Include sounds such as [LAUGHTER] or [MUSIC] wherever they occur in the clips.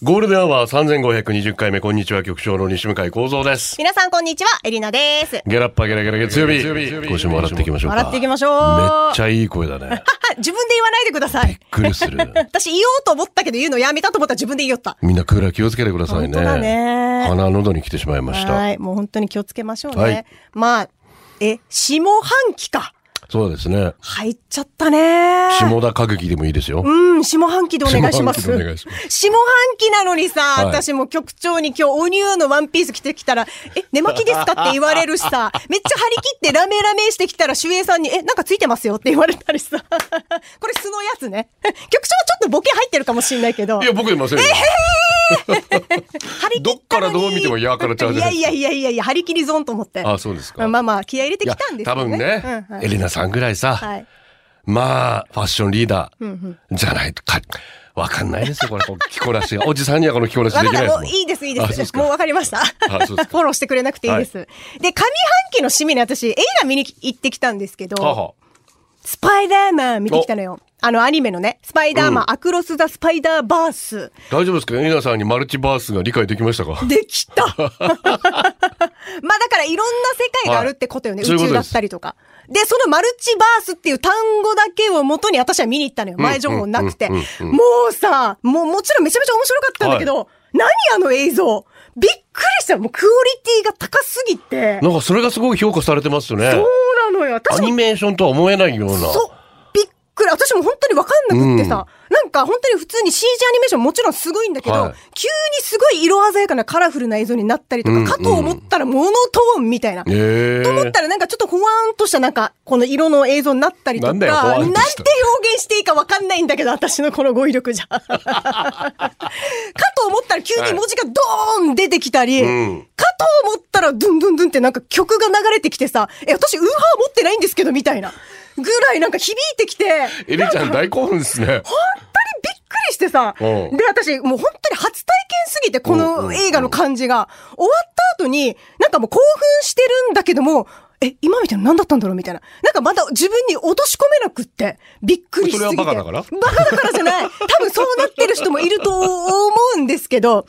ゴールデンアワー3520回目、こんにちは、局長の西向井幸三です。皆さんこんにちは、エリナです。ゲラッパゲラゲラ月曜日。今週も笑っていきましょうか。笑っていきましょう。めっちゃいい声だね。あ [LAUGHS] 自分で言わないでください。びっくりする。[LAUGHS] 私言おうと思ったけど言うのやめたと思ったら自分で言いよった。みんなクーラー気をつけてくださいね。本当だね鼻喉に来てしまいました。はい。もう本当に気をつけましょうね。はいまあ、え、下半期か。そうですね。入っちゃったね。下田歌劇でもいいですよ。うん、下半期でお願いします。下半期でお願いします下半期なのにさ、はい私も局長に今日お乳のワンピース着てきたら、え、寝巻きですかって言われるしさ、[LAUGHS] めっちゃ張り切ってラメラメしてきたら、守衛さんに、え、なんかついてますよって言われたりさ。[LAUGHS] これ素のやつね。局長ちょっとボケ入ってるかもしんないけど。いや、僕いませんよ。張り切ったのに [LAUGHS] どっからどう見てもやからちゃうじゃないですかいやいやいやいやいや、張り切りゾーンと思って。あ、そうですか。まあまあ、気合い入れてきたんです多よね。分ね、うんはいエレナさんぐらいさ、はい。まあ、ファッションリーダー、じゃないとか、わかんないですよ、これ、こう着こなしが。[LAUGHS] おじさんにはこの着こなしできないですも。いいです、いいです。もうわかりました。[LAUGHS] フォローしてくれなくていいです。で、上半期の締めに私、映画見に行ってきたんですけど、ははスパイダーマン見てきたのよ。あのアニメのね、スパイダーマン、アクロス・ザ・スパイダーバース。大丈夫ですか？エレナさんにマルチバースが理解できましたか？できた [LAUGHS] まあだからいろんな世界があるってことよね。はい宇宙だったりとか。で、そのマルチバースっていう単語だけを元に私は見に行ったのよ。前情報なくて。うんうんうんうんもうさ、もうもちろんめちゃめちゃ面白かったんだけど、何あの映像？びっくりした。もうクオリティが高すぎて。なんかそれがすごい評価されてますよね。そうなのよ。アニメーションとは思えないような。そう。びっくり。私も本当にわかんなくってさ、か本当に普通に CG アニメーションもちろんすごいんだけど、はい急にすごい色鮮やかなカラフルな映像になったりとか、うんかと思ったらモノトーンみたいな。と思ったらなんかちょっとほわーんとしたなんか、この色の映像になったりとか、なんて表現していいかわかんないんだけど、私のこの語彙力じゃ。[LAUGHS] かと思ったら急に文字がドーン出てきたり、うんかと思ったらドゥンドゥンドゥンってなんか曲が流れてきてさ、え、私ウーハー持ってないんですけど、みたいな。ぐらいなんか響いてきて、エレちゃん大興奮ですね。本くりしてさ、うんで、私、もう本当に初体験すぎて、この映画の感じが、終わった後に、なんかもう興奮してるんだけども、え、今みたいなの何だったんだろうみたいな。なんかまだ自分に落とし込めなくって、びっくりしすぎて。それはバカだから？バカだからじゃない。多分そうなってる人もいると思うんですけど、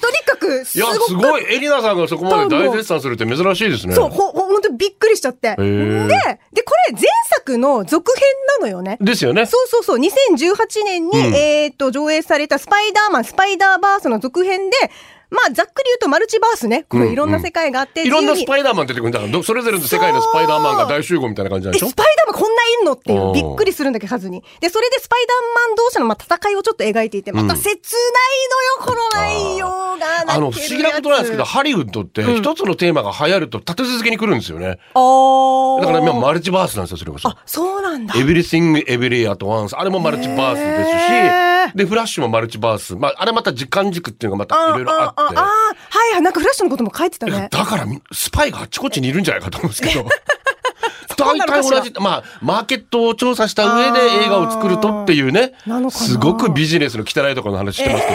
とにかく、すいや、すごい。エリナさんがそこまで大絶賛するって珍しいですね。そう、ほ、ほほんとびっくりしちゃって。で、ーで、これ前作の続編なのよね。ですよね。そうそうそう、2018年に、うんえっと、上映されたスパイダーマン、スパイダーバースの続編で、まあ、ざっくり言うとマルチバースね。これいろんな世界があって、いろんなスパイダーマン出てくるんだからど、それぞれの世界のスパイダーマンが大集合みたいな感じなんでしょ？えスパイダーマンこんないんのっていう、びっくりするんだけど、数に。で、それでスパイダーマン同士のまあ戦いをちょっと描いていて、また切ないのよ、この内容が。あの、不思議なことなんですけど、あハリウッドって一つのテーマが流行ると立て続けに来るんですよね。ーだから今マルチバースなんですよ、それこそ。あ、そうなんだ。エブリシング・エブリアとワンス。あれもマルチバースですし、で、フラッシュもマルチバース。まあ、あれまた時間軸っていうのがまたいろいろあって。ああ、はいはい、なんかフラッシュのことも書いてたね。だからみ、スパイがあっちこっちにいるんじゃないかと思うんですけど。[LAUGHS] 大体同じ、まあ、マーケットを調査した上で映画を作るとっていうねすごくビジネスの汚いところの話してます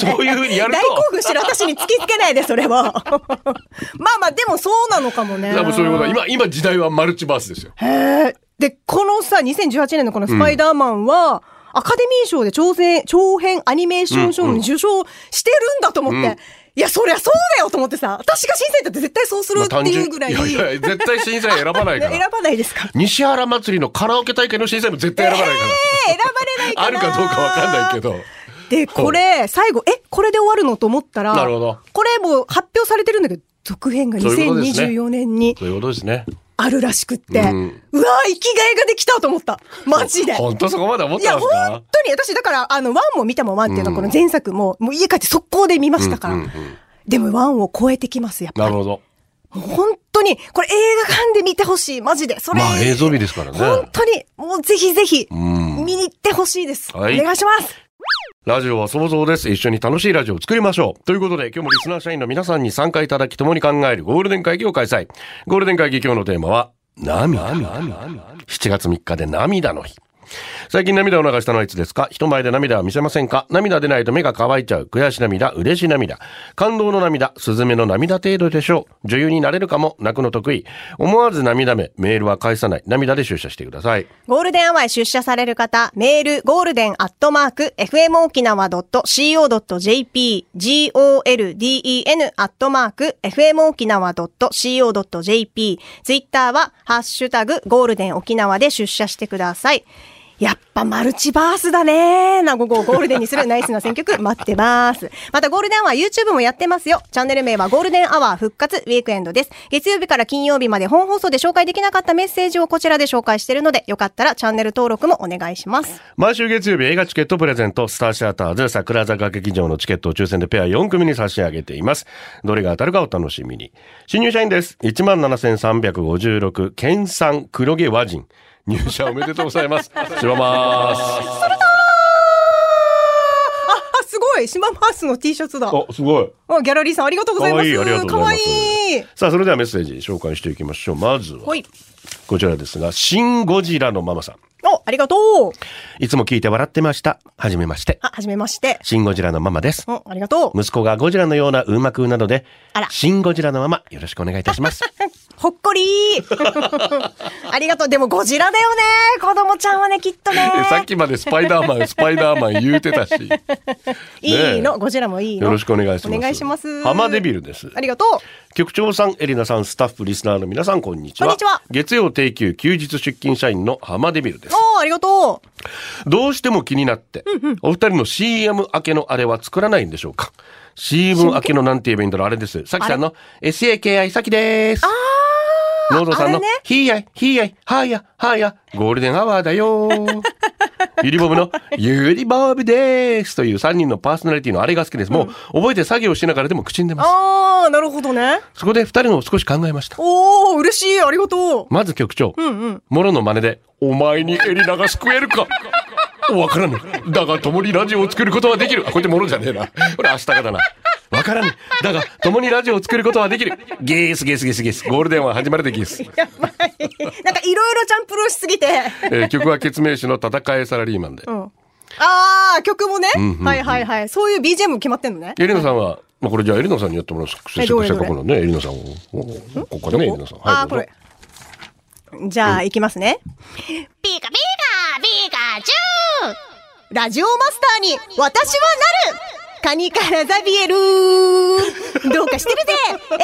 けど、そういうふうにやる大興と、奮してる私に突きつけないで、それは。[LAUGHS] まあまあ、でもそうなのかもね。多分そういうこと今、今時代はマルチバースですよ。へえ。で、このさ、2018年のこのスパイダーマンは、アカデミー賞で長編、長編アニメーション賞に受賞してるんだと思って。うんいや、そりゃそうだよと思ってさ、私が審査員だって絶対そうするっていうぐらい。いやいや、絶対審査員選ばないか選ら。[LAUGHS] ばないですか西原祭りのカラオケ大会の審査員も絶対選ばないかえー選ばれないから。なあるかどうかわかんないけど。で、これ、最後、え、これで終わるのと思ったら、なるほどこれもう発表されてるんだけど、続編がそういうことですね2024年にそういうことですね。あるらしくって、ううんわー生きがいができたと思った。マジで。本当そこまで思っいや、てます本か当に、私、だから、あの、ワンも見たもん、ワンっていうのは、この前作も、もう家帰って速攻で見ましたから。うんうんうんでも、ワンを超えてきます、やっぱり。なるほど。本当に、これ映画館で見てほしい、マジで。それ。まあ映像美ですからね。本当に、もうぜひぜひ、ん見に行ってほしいです。はいお願いします。ラジオは想像です。一緒に楽しいラジオを作りましょう。ということで、今日もリスナー社員の皆さんに参加いただき共に考えるゴールデン会議を開催。ゴールデン会議今日のテーマは、涙。7月3日で涙の日。最近涙を流したのはいつですか？人前で涙は見せませんか？涙出ないと目が乾いちゃう。悔し涙、嬉し涙。感動の涙、スズメの涙程度でしょう。女優になれるかも、泣くの得意。思わず涙目、メールは返さない。涙で出社してください。ゴールデンアワーへ出社される方、メール、ゴールデンアットマーク、fmokinawa.co.jp、golden アットマーク、fmokinawa.co.jp、ツイッターは、ハッシュタグ、ゴールデン沖縄で出社してください。やっぱマルチバースだねな午後をゴールデンにするナイスな選曲待ってます。[LAUGHS] またゴールデンアワー YouTube もやってますよ。チャンネル名はゴールデンアワー復活ウィークエンドです。月曜日から金曜日まで本放送で紹介できなかったメッセージをこちらで紹介しているので、よかったらチャンネル登録もお願いします。毎週月曜日映画チケットプレゼント、スターシアターズ桜坂劇場のチケットを抽選でペア4組に差し上げています。どれが当たるかお楽しみに。新入社員です。17,356、県産黒毛和人。入社おめでとうございます。[LAUGHS] しばまーす。あ、[LAUGHS] すごい島マースの T シャツだ。あ、すごい。あギャラリーさんありがとうございます。かわいい。さあ、それではメッセージ紹介していきましょう。まずは。こちらですが、シン・ゴジラのママさん。お、ありがとう。いつも聞いて笑ってました。はじめまして。あ、はじめまして。シン・ゴジラのママです。お、ありがとう。息子がゴジラのようなうまくなのであら、シン・ゴジラのままよろしくお願いいたします。[LAUGHS] ほっこりー。ありがとう。でもゴジラだよね。子供ちゃんはね、きっとね。[LAUGHS] さっきまでスパイダーマン、[LAUGHS] スパイダーマン言うてたし。[LAUGHS] いいの？ゴジラもいいの？よろしくお願いします。お願いします。浜デビルです。ありがとう。局長さん、エリナさん、スタッフ、リスナーの皆さん、こんにちは。こんにちは月曜定休、休日出勤社員の浜デビルです。おー、ありがとう。どうしても気になって、お二人の CM 明けのあれは作らないんでしょうか ?CM 明けのなんて言えばいいんだろう？あれです。さきさんの SAKI さきです。ノードさんのあれねヒーヤイ、ヒーヤイ、ハーヤ、ハーヤ、ゴールデンアワーだよ。[LAUGHS] ゆりボブのゆりボブですという3人のパーソナリティのあれが好きです。もう覚えて作業しながらでも口に出ます。あー、なるほどね。そこで2人のを少し考えました。おー、嬉しい。ありがとう。まず局長、うんうん。モロの真似で、お前にエリナが救えるかわからぬ。だが共にラジオを作ることはできる。あ、これってモロじゃねえな。これ明日かだな。わからぬ。だが共にラジオを作ることはできる。ゲースゲースゲースゲース。ゴールデンは始まるでゲース。やばい。なんかいろいろジャンプルしすぎて。えー曲は決命詞の戦いサラリーマンで。うん。あー、曲もね。んうんうんはいはいはい。そういう BGM 決まってんのね。エリナさんは、まあ、これじゃあエリナさんにやってもらう。せっかくせっかくのね、エリナさんを。おここね、エリナさん。あー、どうぞこれ。じゃあ、いきますね。ピカピカピカチュウラジオマスターに私はなるカニからザビエルどうかしてるぜエ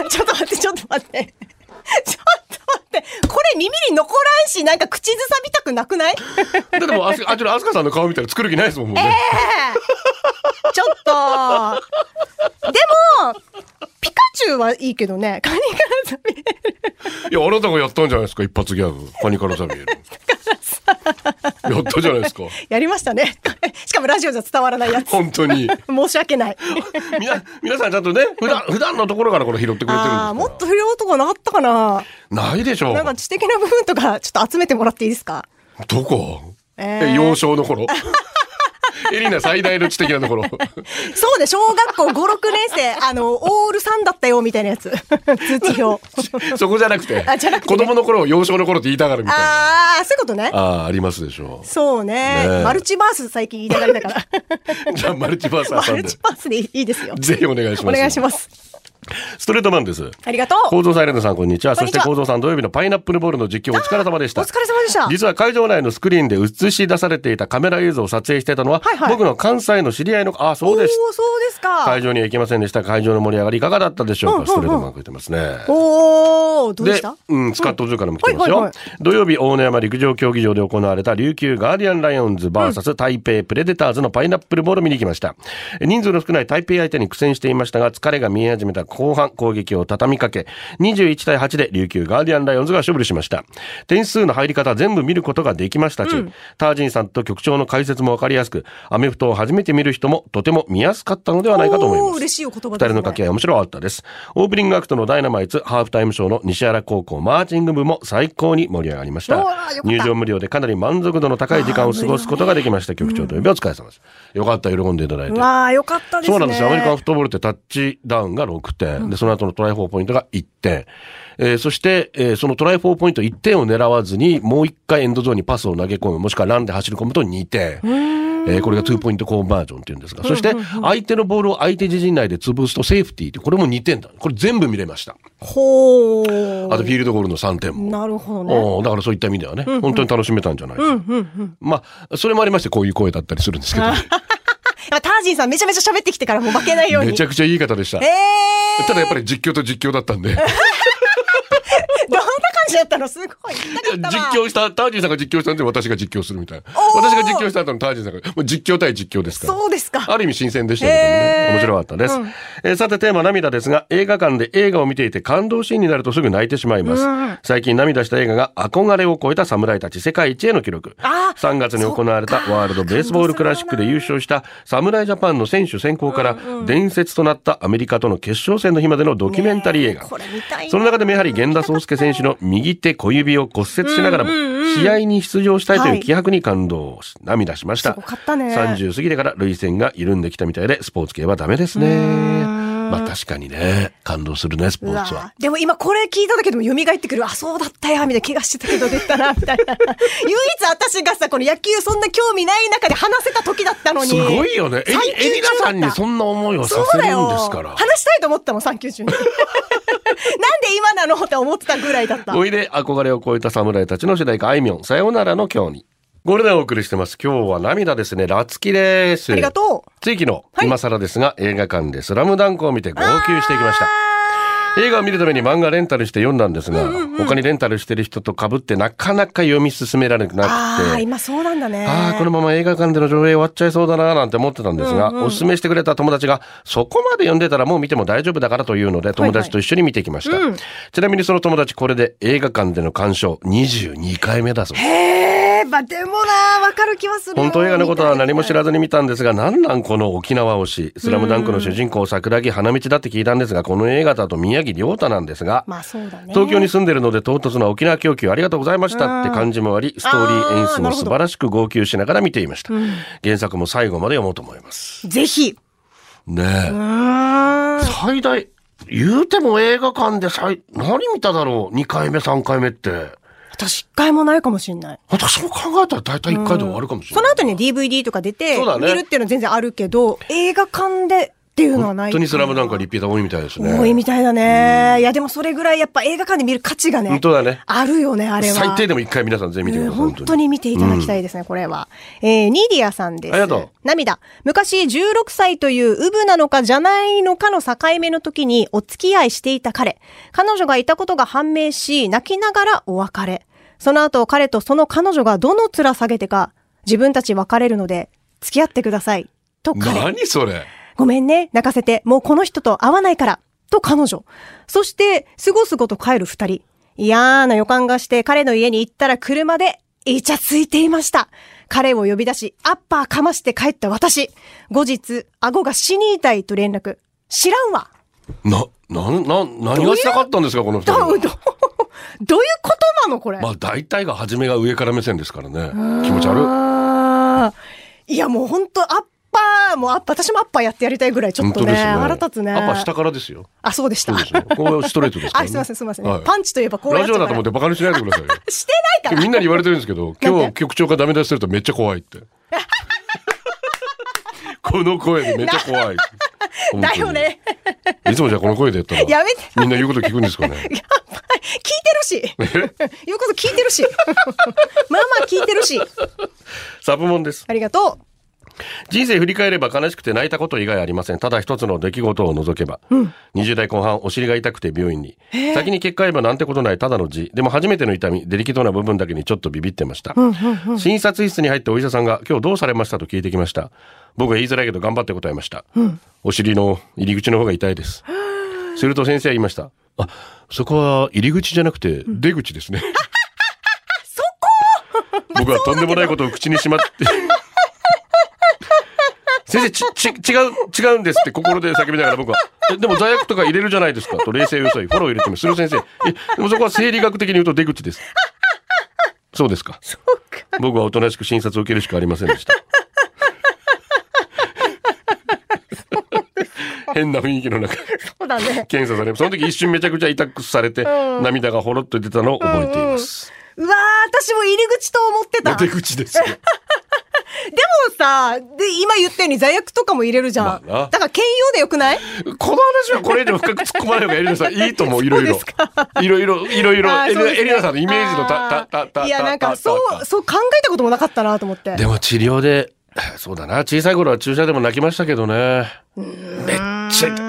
リナちょっと待って、ちょっと待って。ちょっと待って。これ耳に残らんし、なんか口ずさびたくなくない？だってもう、あすあちら、アスカさんの顔見たら作る気ないですもん、もうね。ちょっと。でも、ピカチュウはいいけどね、[LAUGHS] カニからザビエル。いや、あなたがやったんじゃないですか、一発ギャグ。カニからザビエル。やったじゃないですか。やりましたね。しかもラジオじゃ伝わらないやつ。本当に。[LAUGHS] 申し訳ない。みな、皆さんちゃんとね、普段、普段のところからこれ拾ってくれてるんですからああー、もっと不良とかなかったかなないでしょう。なんか知的な部分とかちょっと集めてもらっていいですか？どこ？えーえ、幼少の頃。エリナ最大の知的なところ。[LAUGHS] そうね、小学校5、6年生、あの、オール3だったよ、みたいなやつ。[LAUGHS] 通知表。[LAUGHS] そこじゃなくて、[LAUGHS] あじゃなくてね子供の頃、幼少の頃って言いたがるみたいな。ああ、そういうことね。ああ、ありますでしょそうねねえマルチバース最近言いたがりだから。う。じゃあ、マルチバースマルチ。バースでいいですよ。ぜひお願いします。お願いします。[LAUGHS] ストレートマンです。ありがとう。構造サイレントさん、こんにちは。そして構造さん、土曜日のパイナップルボールの実況お疲れ様でした。お疲れ様でした。実は会場内のスクリーンで映し出されていたカメラ映像を撮影していたのは、はいはい僕の関西の知り合いの、あ、そうです。そうですか。会場には行けませんでした。会場の盛り上がりいかがだったでしょうか、うんうんうんストレートマンくれてますね。おー、どうででした、うん、スカットズーからも来てますよ。はいはい土曜日、大野山陸上競技場で行われた琉球ガーディアンライオンズ VS 台北プレデターズのパイナップルボールを見に来ました。人数の少ない台北相手に苦戦していましたが、疲れが見え始めた後半、攻撃を畳みかけ、21対8で琉球ガーディアンライオンズが勝利しました。点数の入り方全部見ることができましたし、タージンさんと局長の解説もわかりやすく、アメフトを初めて見る人もとても見やすかったのではないかと思います。嬉しいお言葉二ですね二人の掛け合い面白かったです。オープニングアクトのダイナマイツハーフタイムショーの西原高校マーチング部も最高に盛り上がりました。入場無料でかなり満足度の高い時間を過ごすことができました。局長と呼びお疲れ様です。よかった、喜んでいただいて。わあ、よかったですね。そうなんですよ。アメリカンフットボールってタッチダウンが6点。で、その後のトライ4ポイントが1点。えーそして、えーそのトライ4ポイント1点を狙わずに、もう1回エンドゾーンにパスを投げ込む、もしくはランで走り込むと2点。えーこれが2ポイントコンバージョンっていうんですが。そして、相手のボールを相手自陣内で潰すとセーフティーって、これも2点だ。これ全部見れました。ほー。あとフィールドゴールの3点も。なるほどね。だからそういった意味ではね、本当に楽しめたんじゃないか。まあ、それもありまして、こういう声だったりするんですけど、ね、あタージンさんめちゃめちゃ喋ってきてからもう負けないように。めちゃくちゃいい方でした。えー、ただやっぱり実況と実況だったんで。[LAUGHS] じだったのすごい。実況した、タージンさんが実況したんで私が実況するみたいな。私が実況した後のタージンさんが、もう実況対実況ですから。そうですか。ある意味新鮮でしたけどもね。面白かったです、えーさてテーマ涙ですが、映画館で映画を見ていて感動シーンになるとすぐ泣いてしまいます。最近涙した映画が憧れを超えた侍たち世界一への記録。あー3月に行われたワールドベースボールクラシックで優勝した侍ジャパンの選手選考から伝説となったアメリカとの決勝戦の日までのドキュメンタリー映画。その中でもやはり源田壮介選手の右手小指を骨折しながらも試合に出場したいという気迫に感動し、涙しました。すごかったね30過ぎてから涙腺が緩んできたみたいで、スポーツ系はダメですね。まあ確かにね、感動するね、スポーツは。でも今これ聞いただけでも蘇ってくる。あ、そうだったや、みたいな怪我してたけど出たな、みたいな。[LAUGHS] 唯一私がさ、この野球そんな興味ない中で話せた時だったのに。すごいよね。エリ産休エリナさんにそんな思いをさせるん。ですから。話したいと思ったもん、産休中に。なんで今なのって思ってたぐらいだった。おいで憧れを超えた侍たちの主題歌あいみょん、さよならの今日に。ゴールデンをお送りしてます。今日は涙ですね。ラツキです。ありがとう。地域のはい今更ですが、映画館でスラムダンクを見て号泣していきました。映画を見るために漫画レンタルして読んだんですが、他にレンタルしてる人と被ってなかなか読み進められなくああ、なくて、今そうなんだね。ああ、このまま映画館での上映終わっちゃいそうだななんて思ってたんですが、おすすめしてくれた友達が、そこまで読んでたらもう見ても大丈夫だからというので、友達と一緒に見てきました。ちなみにその友達、これで映画館での鑑賞22回目だそうです。まあでもな、わかる気はするよ。本当映画のことは何も知らず。ずに見たんですが、なんなんこの沖縄推し。スラムダンクの主人公、桜木花道だって聞いたんですが、この映画だと宮城亮太なんですが、まあそうだね。東京に住んでるので唐突な沖縄供給ありがとうございましたって感じもあり、ストーリー演出も素晴らしく号泣しながら見ていました。原作も最後まで読もうと思います。ぜひ。ねえ。最大、言うても映画館で最、何見ただろう ?2 回目、3回目って。私一回もないかもしれない。私も考えたら大体1回で終わるかもしれない。その後に DVD とか出て、そうだね見るっていうのは全然あるけど、映画館でっていうのはない。本当にスラムダンクはリピーター多いみたいですね。多いみたいだね。いやでもそれぐらいやっぱ映画館で見る価値がね。本当だねあるよね、あれは。最低でも1回皆さん全員見てください。本当に見ていただきたいですね、これは。えー、ニーディアさんです。ありがとう涙。昔16歳というウブなのかじゃないのかの境目の時にお付き合いしていた彼。彼女がいたことが判明し、泣きながらお別れ。その後彼とその彼女がどの面下げてか、自分たち別れるので、付き合ってください。と彼。何それ？ごめんね、泣かせて、もうこの人と会わないから、と彼女。そして、すごすごと帰る二人。嫌な予感がして彼の家に行ったら車で、イチャついていました。彼を呼び出し、アッパーかまして帰った私。後日、顎が死に痛いと連絡。知らんわ。な、な、な、何がしたかったんですか、この人ど、[LAUGHS] ういうことなのこれ？まあ大体が初めが上から目線ですからね。気持ち悪い。いや、もう本当アッパー、もうアッパー、私もアッパーやってやりたいぐらい、ちょっとね、ね。腹立つね。やっぱ下からですよ。あ、そうでした。そうですよ。これストレートですから、[LAUGHS] あ、ね。すいません、すいません。はいパンチといえばこうラジオだと思ってて。バカにしないでくださいよ。[LAUGHS] してないから。みんなに言われてるんですけど、今日局長がダメ出しするとめっちゃ怖いって。この声でめっちゃ怖い。だよね。いつもじゃあこの声でやったら。やめてみんな言うこと聞くんですかね？やっぱり聞いてるし。言うこと聞いてるし。[LAUGHS] まあまあ聞いてるし。サブモンです。ありがと人生振り返れば悲しくて泣いたこと以外ありません。ただ一つの出来事を除けば。20代後半、お尻が痛くて病院に。先に結果言えばなんてことないただの字。でも初めての痛み、デリケートな部分だけにちょっとビビってました。診察室に入ってお医者さんが今日どうされました？と聞いてきました。僕は言いづらいけど頑張って答えました。お尻の入り口の方が痛いです。すると先生は言いました。あ、そこは入り口じゃなくて出口ですね。[LAUGHS] [LAUGHS] 僕はとんでもないことを口にしまって。先生、ち、ち、違う、違うんですって心で叫びながら僕は、え、でも罪悪とか入れるじゃないですかと冷静よそい、フォロー入れても、する先生。え、でもそこは生理学的に言うと出口です。そうですか。僕はおとなしく診察を受けるしかありませんでした。変な雰囲気の中、そうだね。検査され、その時一瞬めちゃくちゃ痛くされて、涙がほろっと出たのを覚えています。うわー、私も入り口と思ってた。出口ですよ。さ、で、今言ったように罪悪とかも入れるじゃん。まあなだから兼用でよくない？この話はこれ以上深く突っ込まない方がエリナさん [LAUGHS] いいと思う、いろいろ。いろいろ、いろいろ、エリナあーそうですねエリナさんのイメージのた、た、た、た、いや、なんか、たそう、そう考えたこともなかったなと思って。でも治療で、そうだな、小さい頃は注射でも泣きましたけどね。めっちゃ痛い。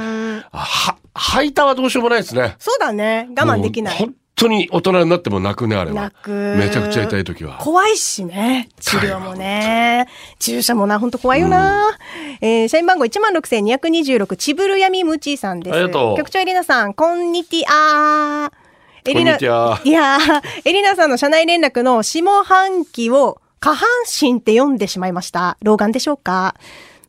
は、吐いたはどうしようもないですね。そうだね。我慢できない。もう本当に大人になっても泣くね、あれは。泣く。めちゃくちゃ痛い時は。怖いしね。治療もね。注射もな、ほんと怖いよな。えー社員番号16,226、ちぶるやみむちさんです。ありがとう局長エリナさん、こんにちは。エリナ、こんにちはいやーエリナさんの社内連絡の下半期を下半身って読んでしまいました。老眼でしょうか？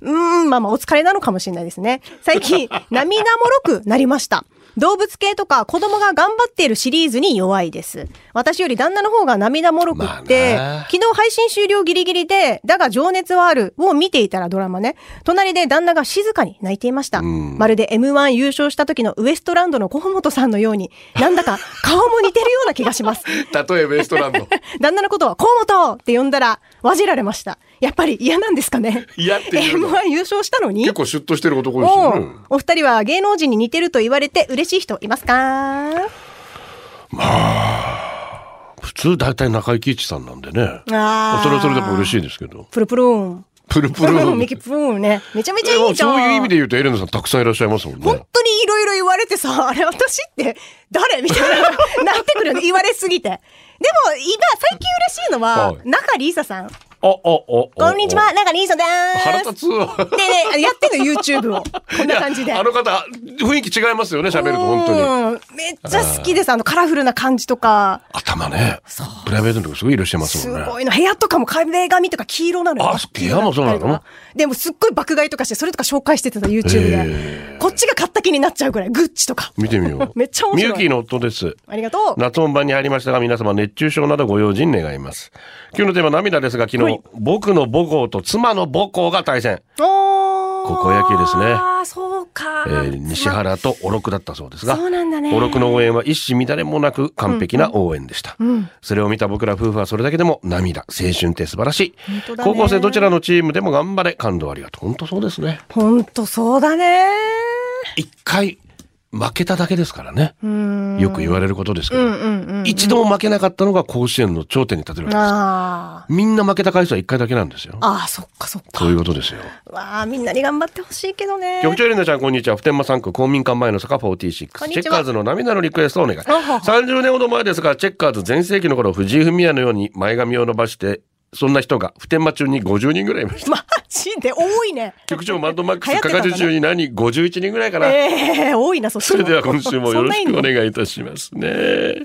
うーん、まあまあお疲れなのかもしれないですね。最近、[LAUGHS] 涙もろくなりました。動物系とか子供が頑張っているシリーズに弱いです。私より旦那の方が涙もろくって、まあな昨日配信終了ギリギリで、だが情熱はあるを見ていたらドラマね。隣で旦那が静かに泣いていました。んまるで M1 優勝した時のウエストランドの小本さんのように、なんだか顔も似てるような気がします。[LAUGHS] 例えばウエストランド。[LAUGHS] 旦那のことは河本って呼んだら、わじられました。やっぱり嫌なんですかね。嫌って言うの M1 優勝したのに？結構シュッとしてる男ですよねお二人は芸能人に似てると言われて嬉しい人いますか？普通大体中井貴一さんなんでね。あそれはそれでも嬉しい。いですけど。プルプルーン。プルプルーン。[LAUGHS] ミキプルーンね。めちゃめちゃいいじゃん。そういう意味で言うとエレナさんたくさんいらっしゃいますもんね。本当にいろいろ言われてさ、あれ私って誰？みたいな、[LAUGHS] なってくるよね。言われすぎて。でも今、最近嬉しいのは、はい中里依紗さん。あ、あ、あ、ここんにちは、中里依紗です。立つわ。でね、やってんの YouTube を。こんな感じで。あの方、雰囲気違いますよね、喋ると本当に。うんめっちゃ好きです。あのカラフルな感じとか。頭ね。プライベートのとこすごいいらっしゃいますすもんね。ごいの。部屋とかも壁紙とか黄色なのよ。あ部屋もそうなの？でもすっごい爆買いとかして、それとか紹介してた YouTube で。こっちが買った気になっちゃうくらい。グッチとか。見てみよう。[LAUGHS] めっちゃ面白いミユキの夫です。ありがとう。夏本番に入りましたが、皆様熱中症などご用心願います。今日のテーマ涙ですが、昨日、はい僕の母校と妻の母校が対戦。おー高校野球ですねああ、そうか。えー西原とおろくだったそうですが、そうなんだねおろくの応援は一糸乱れもなく完璧な応援でした。それを見た僕ら夫婦はそれだけでも涙、青春って素晴らしい。高校生どちらのチームでも頑張れ、感動ありがとう。本当そうですね。ほんとそうだね。一回負けただけですからね。よく言われることですけど、うんうんうん。一度も負けなかったのが甲子園の頂点に立てるわけです。あみんな負けた回数は一回だけなんですよ。あ。ああ、そっかそっか。そういうことですよ。わあ、みんなに頑張ってほしいけどね。局長エレナちゃん、こんにちは。普天間産区公民館前の坂46。こんにちはチェッカーズの涙のリクエストをお願い。あはは30年ほど前ですが、チェッカーズ全盛期の頃、藤井フミヤのように前髪を伸ばして、そんな人が普天間中に50人ぐらいいました。マジで多いね。局長、マッドマックス、か流行ってたんだねかじ中に何 ?51 人ぐらいかな。ええ多いな、そそれでは今週もよろしくお願いいたしますね。え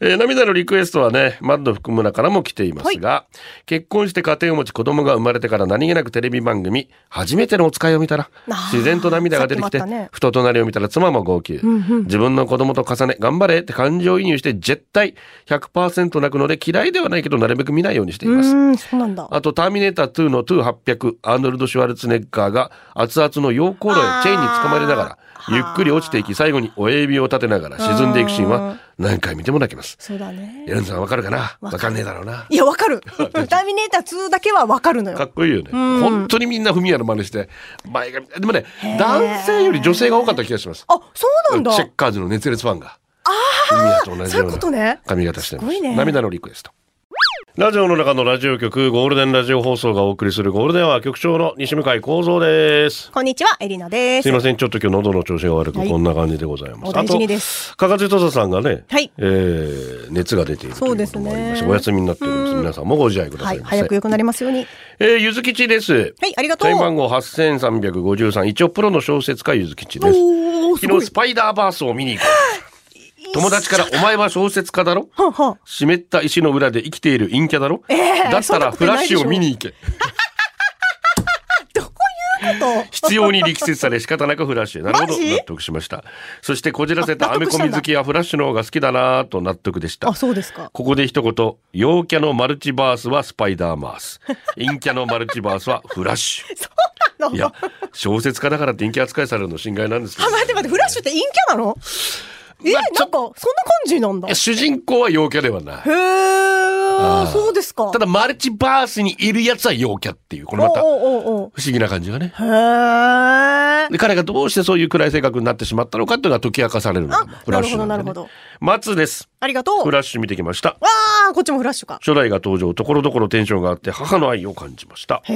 ー涙のリクエストはね、マッド福村からも来ていますが、結婚して家庭を持ち子供が生まれてから何気なくテレビ番組、初めてのお使いを見たら自然と涙が出てきて、きねふと隣を見たら妻も号泣。自分の子供と重ね、頑張れって感情移入して絶対100%泣くので嫌いではないけどなるべく見ないようにしていうます。そうなんだ。あと、ターミネーター2の2800、アーノルド・シュワルツェネッガーが熱々の溶鉱炉へチェーンに捕まりながら、ゆっくり落ちていき、最後に親指を立てながら沈んでいくシーンは何回見ても泣けます。そうだね。エレンさんわかるかな？わかんねえだろうな。いや、わかる。[LAUGHS] ターミネーター2だけはわかるのよ。かっこいいよね。本当にみんなフミヤの真似して、前髪、でもね、男性より女性が多かった気がします。あ、そうなんだ。チェッカーズの熱烈ファンが。フミヤと同じそういうことねな髪型してますすごいね涙のリクエスト。ラジオの中のラジオ局、ゴールデンラジオ放送がお送りするゴールデンは局長の西向井幸三です。こんにちは、エリナです。すいません、ちょっと今日喉の調子が悪く、はいこんな感じでございます。お大事にですあと、かかずとささんがね、はいえー熱が出ているということもありまして、そうですねお休みになっております。皆さんもご自愛くだはい、さいませ。早く良くなりますように。えー、ゆずきちです。はい、ありがとう。番号8353、一応プロの小説家ゆずきちです。昨日ス。パイダーバースを見に行こう。[LAUGHS] 友達から、お前は小説家だろ？はんはん湿った石の裏で生きている陰キャだろ、えーだったらフラッシュを見に行け。[LAUGHS] どこ言うこと？必要に力説され仕方なくフラッシュ。なるほど。納得しました。そしてこじらせたアメコミ好きはフラッシュの方が好きだなぁと納得でした。あ、そうですか。ここで一言、陽キャのマルチバースはスパイダーマース。[LAUGHS] 陰キャのマルチバースはフラッシュ。の？いや、小説家だからって陰キャ扱いされるの心外なんですけどあ、。待って待って、フラッシュって陰キャなの？え、まあなんか、そんな感じなんだ。主人公は陽キャではない。ー、そうですか。ただマルチバースにいるやつは陽キャっていう、これまた不思議な感じがね。へー。で彼がどうしてそういう暗い性格になってしまったのかっていうのが解き明かされるのがあ。なるほどなるほど松です。ありがとう。フラッシュ見てきました。わー、こっちもフラッシュか。初代が登場、ところどころテンションがあって母の愛を感じました。へ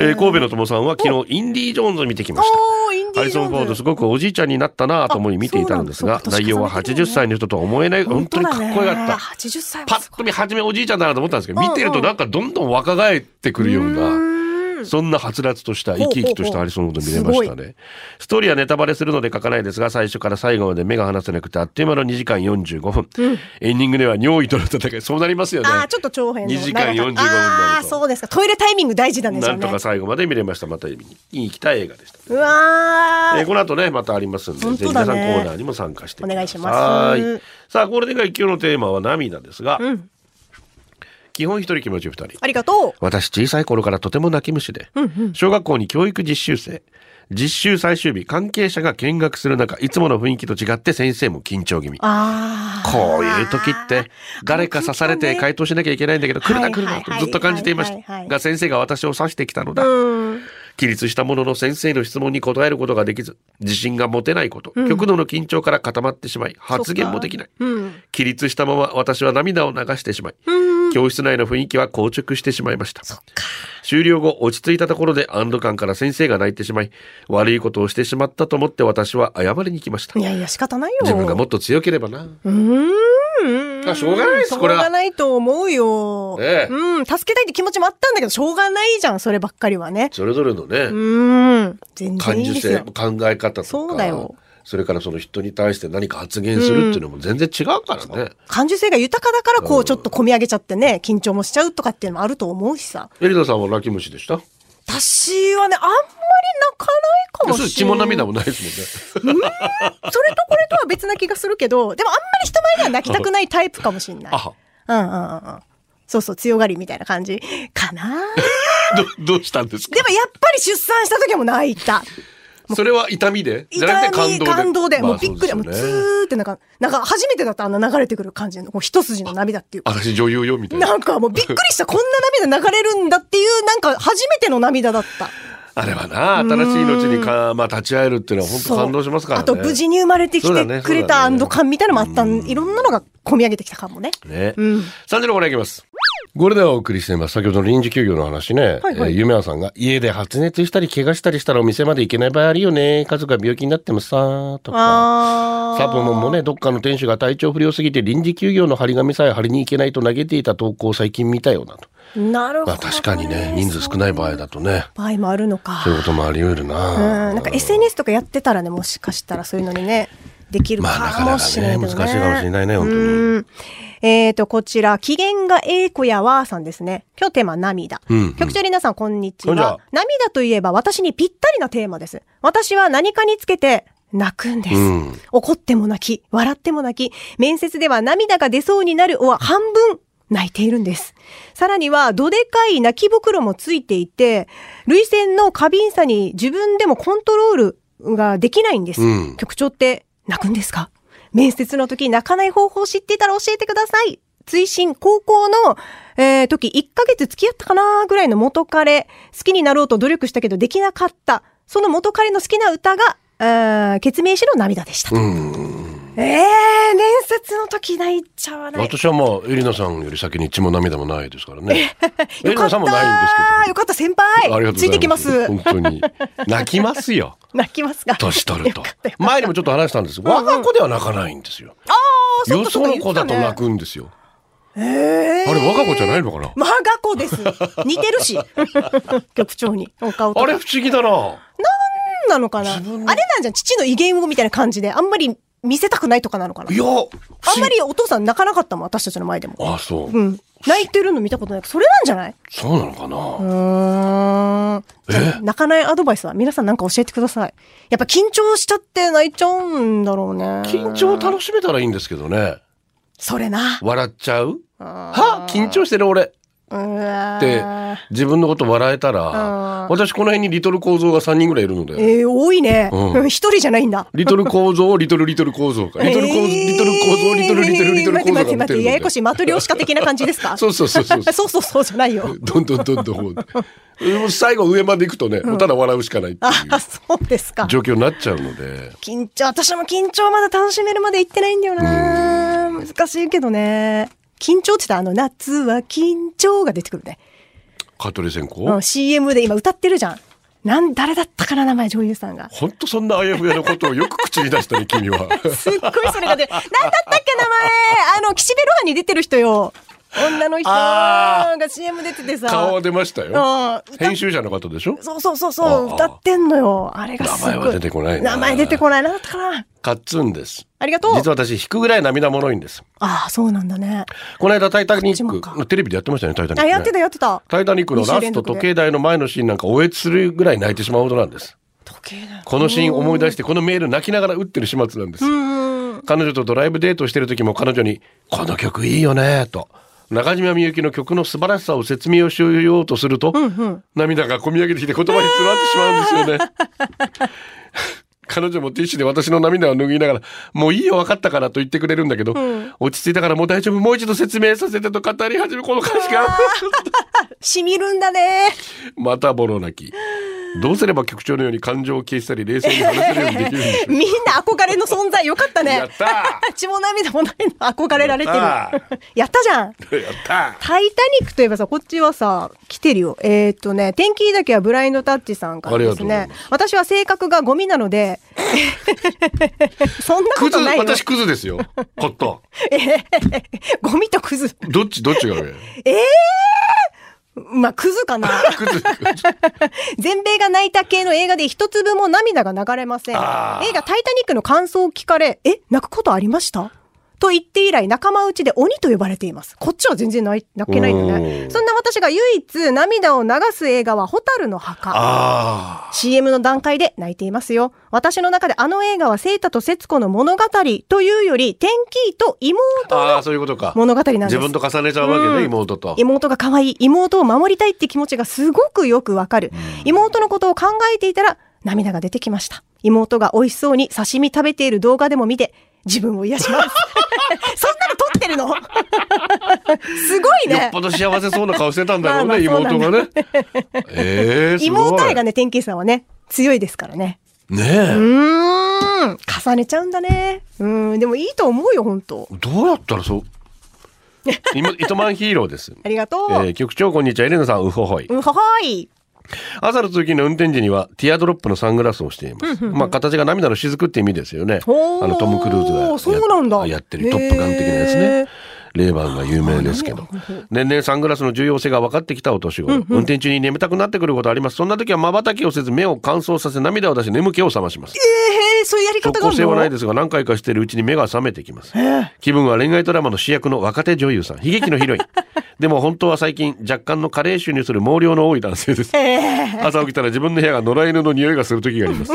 えー神戸の友さんは昨日インディ・ージョーンズを見てきました。ハリソン・。フォードすごくおじいちゃんになったなと思い見ていたんですが内容は80歳の人とは思えない本当にかっこよかった。80歳パッと見初めおじいちゃんだなと思ったんですけど見てるとなんかどんどん若返ってくるようなそんなはつらつとした生き生きとしたハリソン・フォード見れましたね。ストーリーはネタバレするので書かないですが最初から最後まで目が離せなくてあっという間の2時間45分。エンディングでは尿意との戦いそうなりますよね。あー、ちょっと長編の。2時間45分あー、そうですか。トイレタイミング大事なんですよねなんとか。最後まで見れました。また見に行きたい映画でした。うわー。えーこの後ね、またありますんで、本ぜひ皆さんコーナーにも参加して。お願いしますはいさあ、ゴールデン街今日のテーマは涙ですが、基本一人気持ち二人。ありがとう。私小さい頃からとても泣き虫で、小学校に教育実習生、実習最終日、関係者が見学する中、いつもの雰囲気と違って先生も緊張気味。こういう時って、誰か刺されて回答しなきゃいけないんだけど、来るな来るなとずっと感じていました。が先生が私を指してきたのだ。うん。起立したものの先生の質問に答えることができず、自信が持てないこと、極度の緊張から固まってしまい、発言もできない。うん。起立したまま私は涙を流してしまい、教室内の雰囲気は硬直してしまいました。終了後、落ち着いたところで安堵感から先生が泣いてしまい、悪いことをしてしまったと思って私は謝りに来ましたい。やいや、仕方ないよ。自分がもっと強ければな。うーん。あしょうがないですこれはしょうがないと思うよ。ねえうん。助けたいって気持ちもあったんだけど、しょうがないじゃん、そればっかりはね。それぞれのね、うん。全然感受性、いいですよ。考え方とか、そうだよそれからその人に対して何か発言するっていうのも全然違うからね。感受性が豊かだから、こう、ちょっと込み上げちゃってね、緊張もしちゃうとかっていうのもあると思うしさ。エリナさんは泣き虫でした？私はね、あんまり泣かないかもしれない。血も涙もないですもんね。それとこれとは別な気がするけど、でもあんまり人前では泣きたくないタイプかもしれない。うんうんうん。そうそう、強がりみたいな感じかな。[LAUGHS] ど、どうしたんですか？でもやっぱり出産した時も泣いた。[LAUGHS] それは痛みで？じゃなくて痛み、感動で、まあもうびっくり、もうずそうですよねーってなんか、なんか初めてだったあんな流れてくる感じの、こう一筋の涙っていうか。私女優よみたいな。なんかもうびっくりした、こんな涙流れるんだっていう、なんか初めての涙だった。あれはな、新しい命にか、まあ立ち会えるっていうのは本当感動しますからね。あと無事に生まれてきてくれた安堵感みたいなのもあったん、いろんなのが込み上げてきたかもね。ね。うん。3時のコーナーいきます。ゴールデンをお送りしています。先ほどの臨時休業の話ね。はいはいえー夢屋さんが家で発熱したり怪我したりしたらお店まで行けない場合あるよね。家族が病気になってもさ、とか。サポモンもね、どっかの店主が体調不良すぎて臨時休業の張り紙さえ貼りに行けないと投げていた投稿を最近見たよなと。なるほど、まあ確かにね、人数少ない場合だとね、場合もあるのか。そういうこともあり得るうん。な。なんか SNS とかやってたらね、もしかしたらそういうのにね、できるまあなかもかなかね、しれないけどね。難しいかもしれないね、本当に。うんえーと、こちら、機嫌がええ子やわーさんですね。今日テーマ涙。うん局長皆さん、こんにちはは。涙といえば私にぴったりなテーマです。私は何かにつけて泣くんです。うん怒っても泣き、笑っても泣き、面接では涙が出そうになるおは半分泣いているんです。さらには、どでかい泣き袋もついていて、涙腺の過敏さに自分でもコントロールができないんです。うん局長って泣くんですか？面接の時泣かない方法知っていたら教えてください。追伸、高校の、えー時1ヶ月付き合ったかなぐらいの元彼、好きになろうと努力したけどできなかった。その元彼の好きな歌が、あ決明しの涙でしたと。えー、面接の時泣いちゃわない。私はまあ、エリナさんより先に血も涙もないですからね。エリナさんもないんですけど。よかった、先ありが輩とうございます。ついてきます。本当に。泣きますよ。[LAUGHS] 泣きますか？年取ると。前にもちょっと話したんです。我が子では泣かないんですよ。あー、そっよその子だと泣くんですよ。えーあれ、我が子じゃないのかな？我が子です。似てるし。[LAUGHS] 局長に。あれ不思議だな。なのかな？あれなんじゃん。父の威厳をみたいな感じで、あんまり見せたくないとかなのかな？いや、あんまりお父さん泣かなかったもん、私たちの前でも。あ、そう。うん。泣いてるの見たことないそれなんじゃない？そうなのかな、うーん。じゃあ泣かないアドバイスは皆さんなんか教えてください。やっぱ緊張しちゃって泣いちゃうんだろうね。緊張を楽しめたらいいんですけどね。それな。笑っちゃう？は？緊張してる俺。ってー自分のこと笑えたらん私この辺にリトル構造が3人ぐらいいるのでえー、多いね。うん一人じゃないんだ。リトル構造リトルリトル構造かリトル構造えーリトル構造リトルリトルリトル構造が待って待ってややこしい。マトリョーシカ的な感じですか？[LAUGHS] そうそうそうそうそうそうそうじゃないよ。[LAUGHS] どんどんどんどんもう最後上まで行くとねもうただ笑うしかないっていうあ、そうですか。状況になっちゃうので緊張、私も緊張まだ楽しめるまで行ってないんだよな。難しいけどね。緊張って言ったらあの、夏は緊張が出てくるね。香取線香うん CM で今歌ってるじゃん。なん、誰だったかな名前、女優さんが。ほんとそんなあやふやなことをよく口に出したね君は [LAUGHS] すっごいそれがで、なんだったっけ名前あの、岸辺露伴に出てる人よ。女の人あが CM 出ててさ。顔は出ましたようん編集者の方でしょ？そうそうそうそう、歌ってんのよ。あれがすごい。名前は出てこないな名前出てこない。なんだったかな？カッツンですありがとう。実は私引くぐらい涙もろいんですああ、そうなんだね。この間タイタニックテレビでやってましたねタイタニック、あ、ね、やってたやってた。タイタニックのラスト時計台の前のシーンなんかおえつするぐらい泣いてしまうほどなんです。時計だよ。このシーン思い出してこのメール泣きながら打ってる始末なんです。彼女とドライブデートしてる時も彼女に「この曲いいよね」と中島みゆきの曲の素晴らしさを説明をしようとすると、涙がこみ上げてきて言葉に詰まってしまうんですよね。彼女もティッシュで私の涙を拭いながら「もういいよ分かったから」と言ってくれるんだけど、落ち着いたからもう大丈夫もう一度説明させてと語り始めこの歌詞がし [LAUGHS] みるんだね。またボロ泣き。どうすれば局長のように感情を消したり冷静に話せるようにできるんでしょ [LAUGHS] みんな憧れの存在よかったね。やった [LAUGHS] 血も涙もないの憧れられてる。やった [LAUGHS] じゃん。うやったタイタニックといえばさ、こっちはさ、来てるよ。えーっとね、天気だけはブラインドタッチさんからですね。私は性格がゴミなので、そんなことないよ。私クズですよコットゴミとクズ。ンどっちどっちが上？まあ、クズかな。[LAUGHS] [LAUGHS] 全米が泣いた系の映画で一粒も涙が流れません。映画タイタニックの感想を聞かれ、え、泣くことありました？と言って以来仲間内で鬼と呼ばれています。こっちは全然泣けないんだねう。んそんな私が唯一涙を流す映画はホタルの墓。あ CM の段階で泣いていますよ。私の中であの映画はセイタと節子の物語というより、天気と妹のそういうことか物語なんです。自分と重ねちゃうわけね、うん妹と妹が可愛い妹を守りたいって気持ちがすごくよくわかる、妹のことを考えていたら涙が出てきました妹が美味しそうに刺身食べている動画でも見て自分を癒します。[LAUGHS] そんなの撮ってるの？[LAUGHS] すごいね。よっぽど幸せそうな顔してたんだろうね、まあ妹がね。えー、[LAUGHS] 妹愛がね天気さんはね強いですからね。ねうーん。重ねちゃうんだね。うん。でもいいと思うよ本当。えどうやったらそう？今糸満ヒーローです。ありがとう、えー局長こんにちは。エレナさんうほほいうんほほい朝の通勤の運転時にはティアドロップのサングラスをしています。まあ形が涙の雫って意味ですよね。あのトム・クルーズがやそうなんだやってるトップガン的なやつね。レーバンが有名ですけど。年々サングラスの重要性が分かってきたお年頃。運転中に眠たくなってくることあります。そんな時は瞬きをせず目を乾燥させ涙を出し眠気を覚まします。えー、そういうやり方があ性はないですが何回かしているうちに目が覚めてきます。気分は恋愛ドラマの主役の若手女優さん、悲劇のヒロイン。[LAUGHS] でも本当は最近若干の加齢臭にする毛量の多い男性です。朝起きたら自分の部屋が野良犬の匂いがする時があります。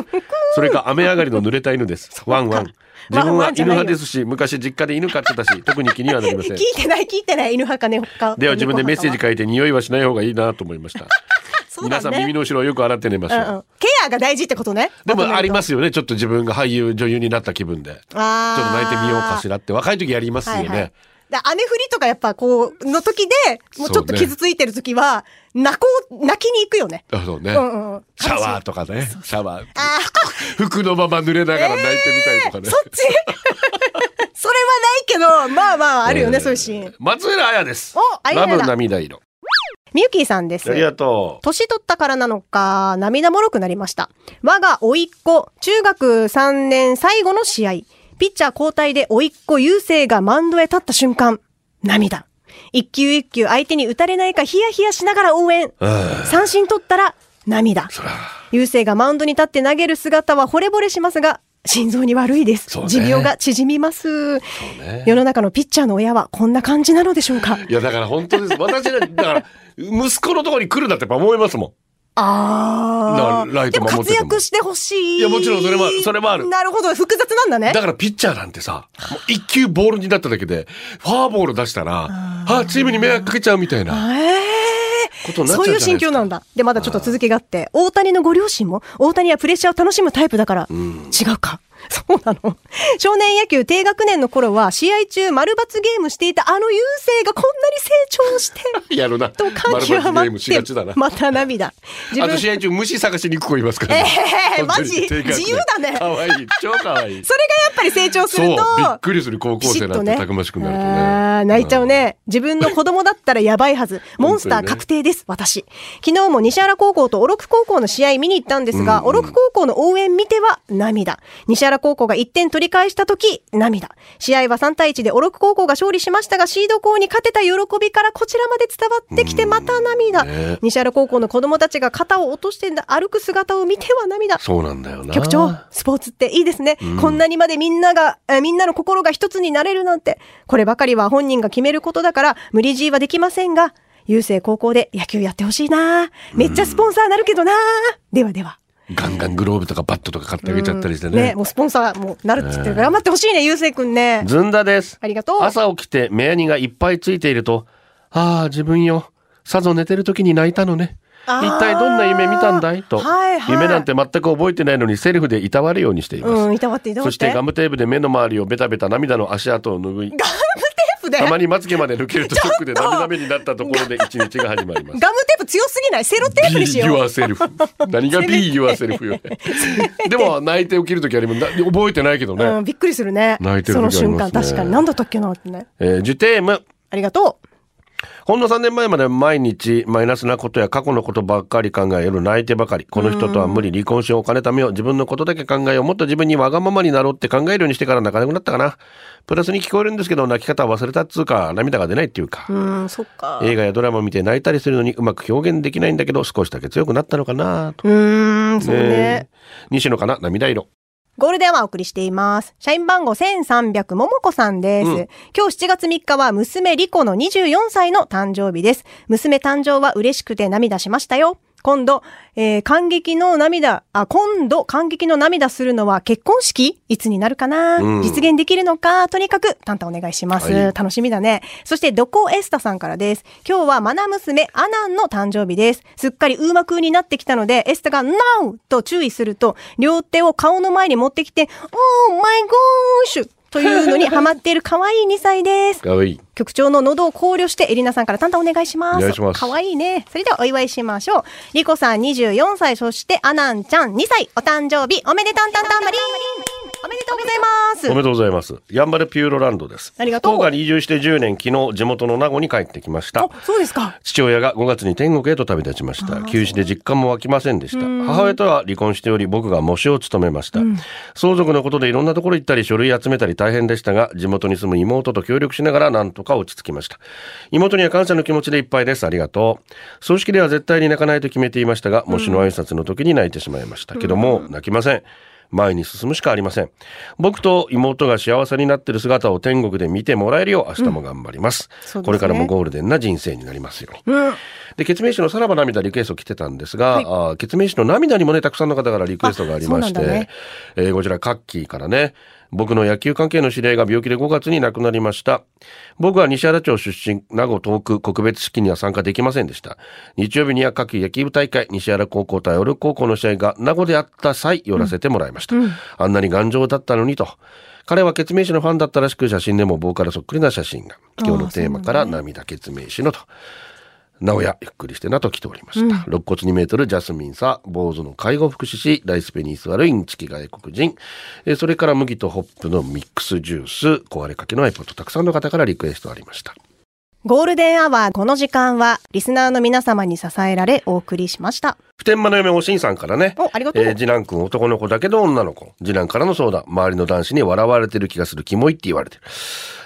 それか雨上がりの濡れた犬です。ワンワン。自分は犬派ですし、昔実家で犬飼ってたし、特に気にはなりません聞。いてない聞いてない犬派かねかでは自分でメッセージ猫書いて匂いはしない方がいいなと思いました。[LAUGHS] 皆さん耳の後ろをよく洗って寝ましょう。派うんうんケアが大事ってことねでもありますすよね。ちょっと自分が俳優、女優になった気分で。ちょっと泣いてみようかしらって。若い時やりますよね。はいはいだ雨降りとかやっぱこうの時でもうちょっと傷ついてる時は泣こう泣きに行くよねあそうね、うんうんシャワーとかね。シャワー。あ服のまま濡れながら泣いてみたりとかね。そっち？[LAUGHS] それはないけどまあまああるよね、そういうシーン松浦綾です。おラブ涙色。みゆきーさんですありがと年取ったからなのか、涙もろくなりました。我が甥っ子、中学3年最後の試合。ピッチャー交代で甥っ子優勢がマウンドへ立った瞬間、涙。一球一球相手に打たれないかヒヤヒヤしながら応援。三振取ったら涙。優勢がマウンドに立って投げる姿は惚れ惚れしますが、心臓に悪いです。ね持病が縮みます。ね世の中のピッチャーの親はこんな感じなのでしょうかいや、だから本当です。私ね、だから、息子のところに来るんだってやっぱ思いますもん。ああ。なライト守活躍してほしい。いやもちろんそれもそれもあるなるほど。複雑なんだねだ。からピッチャーなんてさ、もう一球ボールになっただけで、フォアボール出したら、あチームに迷惑かけちゃうみたいなええことになっちゃそうういういですか。心境なんだ。で、まだちょっと続きがあって、大谷のご両親も、大谷はプレッシャーを楽しむタイプだから、違うか。[LAUGHS] そうなの。少年野球低学年の頃は、試合中丸抜ゲームしていたあの優勢がこんなに成長して、[LAUGHS] やるな。と感極まってまた涙。自分あと試合中虫探しに行く子いますから、ええ本当にマジ？自由だねかわいい。超かわいい。[LAUGHS] それがやっぱり成長すると、っくりする高校生なんてたくましくなるとね。あー泣いちゃうね。自分の子供だったらやばいはず。モンスター確定です、私。昨日も西原高校と小六高校の試合見に行ったんですが、小六高校の応援見ては涙。西原高校が1点取り返した時、涙。試合は3対1で小六高校が勝利しましたが、シード校に勝てた喜びからこちらまで伝わってきてまた涙。ね西原高校の子供たちが肩を落として歩く姿を見ては涙。そうなんだよな。局長、スポーツっていいですね。こんなにまでみんなが、えーみんなの心が一つになれるなんて。こればかりは本人が決めることだから、無理強いはできませんが、郵政高校で野球やってほしいなめっちゃスポンサーなるけどなではでは。ガンガングローブとかバットとか買ってあげちゃったりしてね。ね、もうスポンサーもなるっつってるから頑張ってほしいね、郵政くんね。ずんだです。ありがとう朝起きて目やにがいっぱいついていると、ああ、自分よ。さぞ寝てる時に泣いたのね。一体どんな夢見たんだい？と、はいはい夢なんて全く覚えてないのにセルフでいたわるようにしています。うん、いたわっていたわって。そしてガムテープで目の周りをベタベタ涙の足跡を拭い、ガムテープでたまにまつげまで抜けるとショックで涙目になったところで一日が始まります。ガムテープ強すぎないセロテープにしよう。yourself。[LAUGHS] 何が Be yourself よ。でも泣いて起きる時ありもな覚えてないけどね。うん、びっくりするね。泣いてるその時ありますね瞬間、確かに。何だったっけなってね。えージュテーム。ありがとう。ほんの3年前まで毎日マイナスなことや過去のことばっかり考え夜泣いてばかり。この人とは無理、離婚しよう、お金貯めよう、自分のことだけ考えよう、もっと自分にわがままになろうって考えるようにしてから泣かなくなったかな。プラスに聞こえるんですけど、泣き方は忘れたっつうか、涙が出ないっていうか。うん、そっか。映画やドラマ見て泣いたりするのにうまく表現できないんだけど、少しだけ強くなったのかなと。うーん、そうね。え西野かな涙色。ゴールデンはお送りしています。社員番号1300ももこさんです。うん今日7月3日は娘リコの24歳の誕生日です。娘誕生は嬉しくて涙しましたよ。今度、えー感激の涙、あ、今度感激の涙するのは結婚式？いつになるかな、うん実現できるのか？とにかく、タンタンお願いします。はい楽しみだね。そして、ドコエスタさんからです。今日はマナ娘アナンの誕生日です。すっかりウーマ風になってきたので、エスタが NO! と注意すると、両手を顔の前に持ってきて、Oh my gosh! というのにハマっている可愛い2歳です。かわいい。局長の喉を考慮して、エリナさんからタンタンお願いします。お願いします可愛いね。それではお祝いしましょう。リコさん24歳、そしてアナンちゃん2歳、お誕生日、おめでたんたんたんばりんおめでとうございます。おめでとうございます。ヤンバルピューロランドです。ありがとう福岡に移住して10年、昨日地元の名護に帰ってきましたあ。、そうですか。父親が5月に天国へと旅立ちました。休止で実感も湧きませんでした。母親とは離婚しており、僕が模試を務めました。相続のことでいろんなところ行ったり、書類集めたり大変でしたが、地元に住む妹と協力しながらなんとか落ち着きました。妹には感謝の気持ちでいっぱいです。ありがとう。葬式では絶対に泣かないと決めていましたが、模試の挨拶の時に泣いてしまいました。けども、泣きません。前に進むしかありません。僕と妹が幸せになっている姿を天国で見てもらえるよう明日も頑張ります。そうですねこれからもゴールデンな人生になりますように。で、決命誌のさらば涙リクエスト来てたんですが、あー決命誌の涙にもね、たくさんの方からリクエストがありまして、ねえーこちら、カッキーからね、僕の野球関係の知り合いが病気で5月に亡くなりました。僕は西原町出身、名護東区告別式には参加できませんでした。日曜日には夏季野球部大会、西原高校対オル高校の試合が名護であった際、寄らせてもらいました。あんなに頑丈だったのにと。彼は決命誌のファンだったらしく、写真でもボーカルそっくりな写真が。今日のテーマから涙決命誌のと。なおや、ゆっくりしてなと来ておりました。肋骨2メートル、ジャスミンサ、坊主の介護福祉士、ライスペニースワルイン、チキ外国人、えーそれから麦とホップのミックスジュース、壊れかけの iPod、たくさんの方からリクエストありました。ゴールデンアワーこの時間はリスナーの皆様に支えられお送りしました。普天間の嫁おしんさんからね。おありがとうえー次男くん男の子だけど女の子。次男からの相談。周りの男子に笑われてる気がする。キモいって言われてる。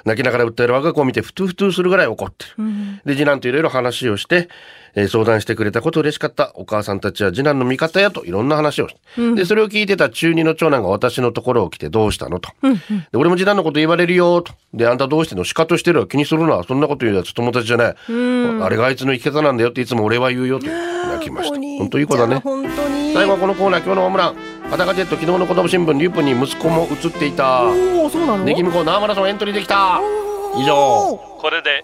泣きながら訴える我が子を見てふつふつするぐらい怒ってる。で、次男といろいろ話をして、えー相談してくれたこと嬉しかった。お母さんたちは次男の味方やといろんな話をして。で、それを聞いてた中二の長男が私のところを来てどうしたのと。で、俺も次男のこと言われるよと。で、あんたどうしてんの？シカトしてるわ。気にするな。そんなこと言うやつ友達じゃない。あれがあいつの生き方なんだよっていつも俺は言うよと泣きました。本当いい子だね。最後はこのコーナー今日のホームラン裸ジェット昨日の子供新聞リュープに息子も映っていたおお、そうなの？ネギ向こう生マラソンエントリーできた以上これで